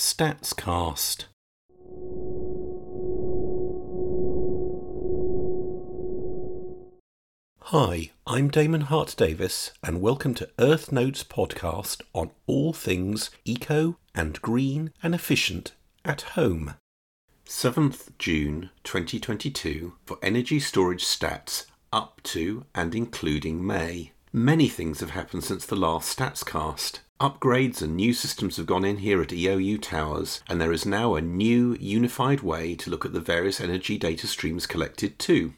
Statscast. Hi, I'm Damon Hart Davis, and welcome to Earth Notes podcast on all things eco and green and efficient at home. 7th June 2022 for energy storage stats up to and including May. Many things have happened since the last Statscast. Upgrades and new systems have gone in here at EOU Towers, and there is now a new unified way to look at the various energy data streams collected too.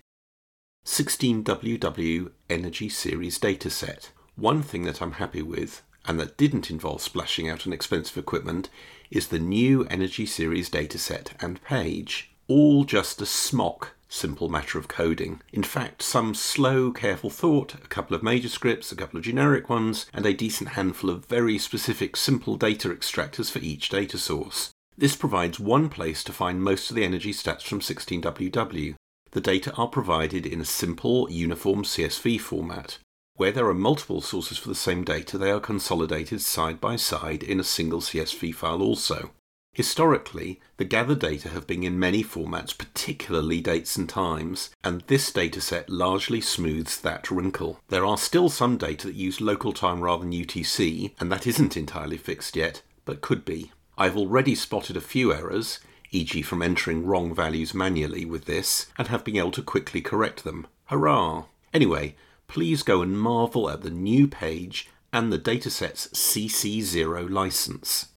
16WW Energy Series dataset. One thing that I'm happy with, and that didn't involve splashing out on expensive equipment, is the new Energy Series dataset and page. All just a smock simple matter of coding. In fact, some slow, careful thought, a couple of major scripts, a couple of generic ones, and a decent handful of very specific simple data extractors for each data source. This provides one place to find most of the energy stats from 16WW. The data are provided in a simple, uniform CSV format. Where there are multiple sources for the same data, they are consolidated side by side in a single CSV file also. Historically, the gathered data have been in many formats, particularly dates and times, and this dataset largely smooths that wrinkle. There are still some data that use local time rather than UTC, and that isn't entirely fixed yet, but could be. I've already spotted a few errors, e.g., from entering wrong values manually with this, and have been able to quickly correct them. Hurrah! Anyway, please go and marvel at the new page and the dataset's CC0 license.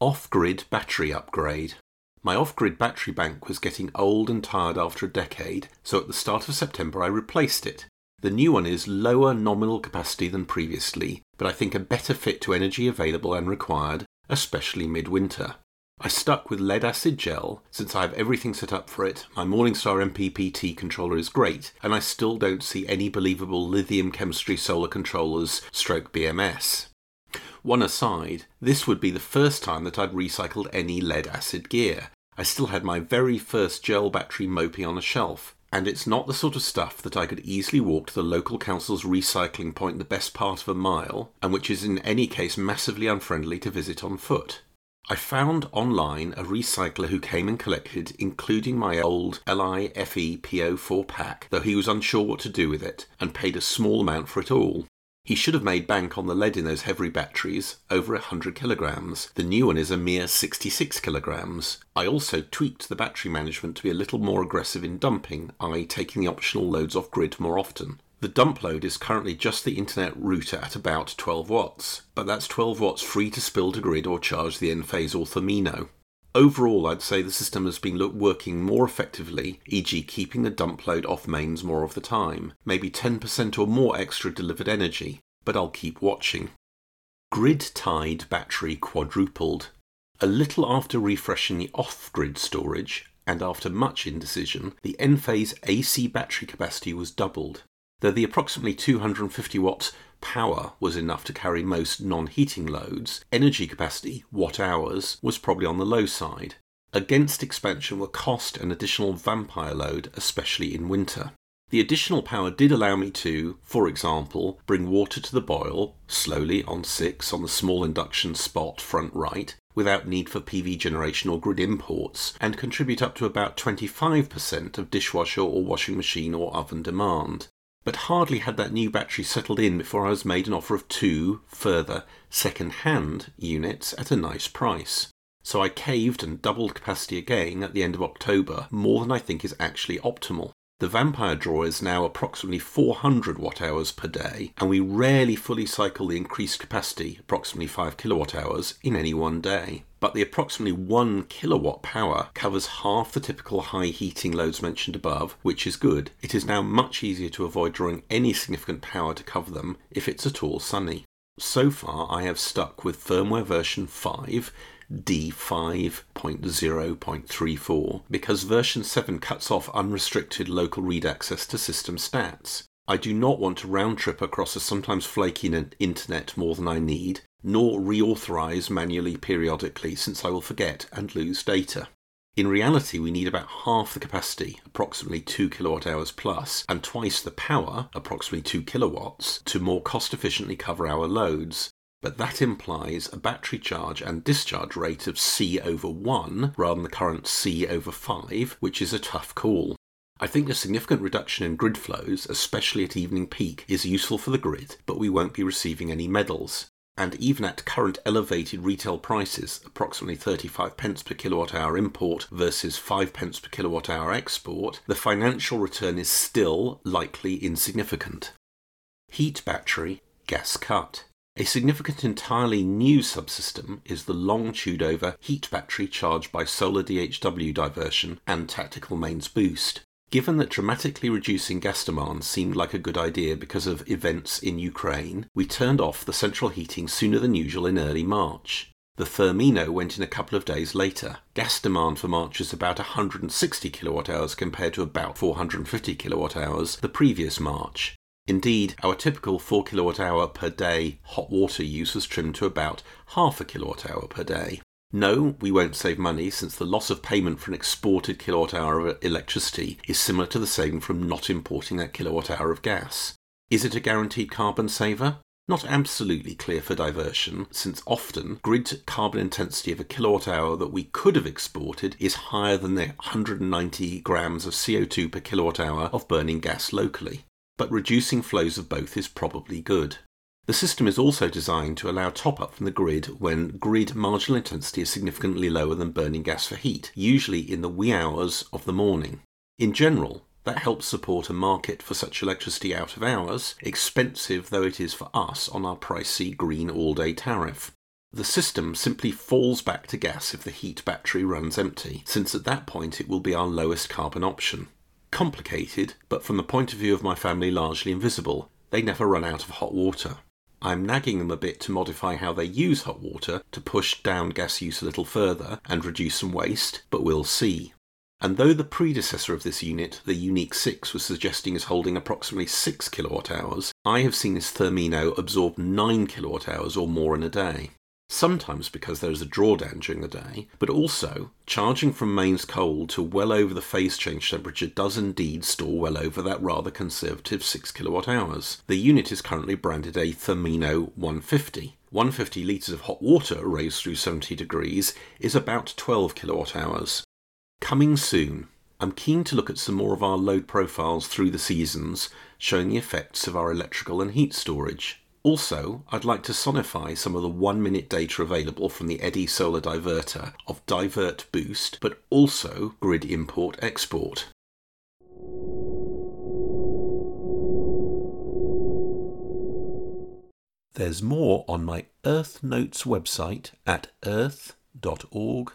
Off grid battery upgrade. My off grid battery bank was getting old and tired after a decade, so at the start of September I replaced it. The new one is lower nominal capacity than previously, but I think a better fit to energy available and required, especially midwinter. I stuck with lead acid gel since I have everything set up for it. My Morningstar MPPT controller is great, and I still don't see any believable lithium chemistry solar controllers stroke BMS. One aside, this would be the first time that I'd recycled any lead acid gear. I still had my very first gel battery moping on a shelf, and it's not the sort of stuff that I could easily walk to the local council's recycling point the best part of a mile, and which is in any case massively unfriendly to visit on foot. I found online a recycler who came and collected, including my old LiFePO4 pack, though he was unsure what to do with it, and paid a small amount for it all. He should have made bank on the lead in those heavy batteries, over 100 kilograms. The new one is a mere 66 kilograms. I also tweaked the battery management to be a little more aggressive in dumping, i.e., taking the optional loads off grid more often. The dump load is currently just the internet router at about 12 watts, but that's 12 watts free to spill to grid or charge the Enphase or Thermino. Overall, I'd say the system has been working more effectively, e.g., keeping the dump load off mains more of the time, maybe 10% or more extra delivered energy, but I'll keep watching. Grid tied battery quadrupled. A little after refreshing the off grid storage, and after much indecision, the Enphase AC battery capacity was doubled. Though the approximately 250 watts power was enough to carry most non heating loads, energy capacity, watt hours, was probably on the low side. Against expansion were cost and additional vampire load, especially in winter. The additional power did allow me to, for example, bring water to the boil slowly on 6 on the small induction spot front right without need for PV generation or grid imports and contribute up to about 25% of dishwasher or washing machine or oven demand but hardly had that new battery settled in before I was made an offer of two further second hand units at a nice price. So I caved and doubled capacity again at the end of October, more than I think is actually optimal. The Vampire Draw is now approximately 400 watt hours per day, and we rarely fully cycle the increased capacity, approximately 5 kilowatt hours, in any one day. But the approximately 1 kilowatt power covers half the typical high heating loads mentioned above, which is good. It is now much easier to avoid drawing any significant power to cover them if it's at all sunny. So far, I have stuck with firmware version 5 D5.0.34 because version 7 cuts off unrestricted local read access to system stats. I do not want to round trip across a sometimes flaky internet more than I need, nor reauthorize manually periodically since I will forget and lose data. In reality, we need about half the capacity, approximately 2 kilowatt hours plus, and twice the power, approximately 2 kilowatts, to more cost efficiently cover our loads. But that implies a battery charge and discharge rate of C over 1 rather than the current C over 5, which is a tough call. I think a significant reduction in grid flows, especially at evening peak, is useful for the grid, but we won't be receiving any medals. And even at current elevated retail prices, approximately 35 pence per kilowatt hour import versus 5 pence per kilowatt hour export, the financial return is still likely insignificant. Heat battery, gas cut. A significant entirely new subsystem is the long chewed over heat battery charged by solar DHW diversion and tactical mains boost. Given that dramatically reducing gas demand seemed like a good idea because of events in Ukraine, we turned off the central heating sooner than usual in early March. The Thermino went in a couple of days later. Gas demand for March is about 160 kilowatt hours compared to about 450 kilowatt hours the previous March. Indeed, our typical 4 kilowatt hour per day hot water use was trimmed to about half a kilowatt hour per day. No, we won't save money since the loss of payment for an exported kilowatt hour of electricity is similar to the saving from not importing that kilowatt hour of gas. Is it a guaranteed carbon saver? Not absolutely clear for diversion, since often grid carbon intensity of a kilowatt hour that we could have exported is higher than the 190 grams of CO2 per kilowatt hour of burning gas locally. But reducing flows of both is probably good. The system is also designed to allow top up from the grid when grid marginal intensity is significantly lower than burning gas for heat, usually in the wee hours of the morning. In general, that helps support a market for such electricity out of hours, expensive though it is for us on our pricey green all day tariff. The system simply falls back to gas if the heat battery runs empty, since at that point it will be our lowest carbon option. Complicated, but from the point of view of my family largely invisible. They never run out of hot water. I'm nagging them a bit to modify how they use hot water to push down gas use a little further and reduce some waste, but we'll see. And though the predecessor of this unit, the UniQ 6, was suggesting as holding approximately 6 kilowatt hours, I have seen this Thermino absorb 9 kilowatt hours or more in a day sometimes because there is a drawdown during the day, but also charging from mains cold to well over the phase change temperature does indeed store well over that rather conservative 6 kilowatt hours. The unit is currently branded a Thermino 150. 150 litres of hot water raised through 70 degrees is about 12 kilowatt hours. Coming soon. I'm keen to look at some more of our load profiles through the seasons, showing the effects of our electrical and heat storage. Also, I'd like to sonify some of the one minute data available from the Eddi Solar Diverter of Divert Boost, but also Grid Import Export. There's more on my Earth Notes website at earth.org.uk.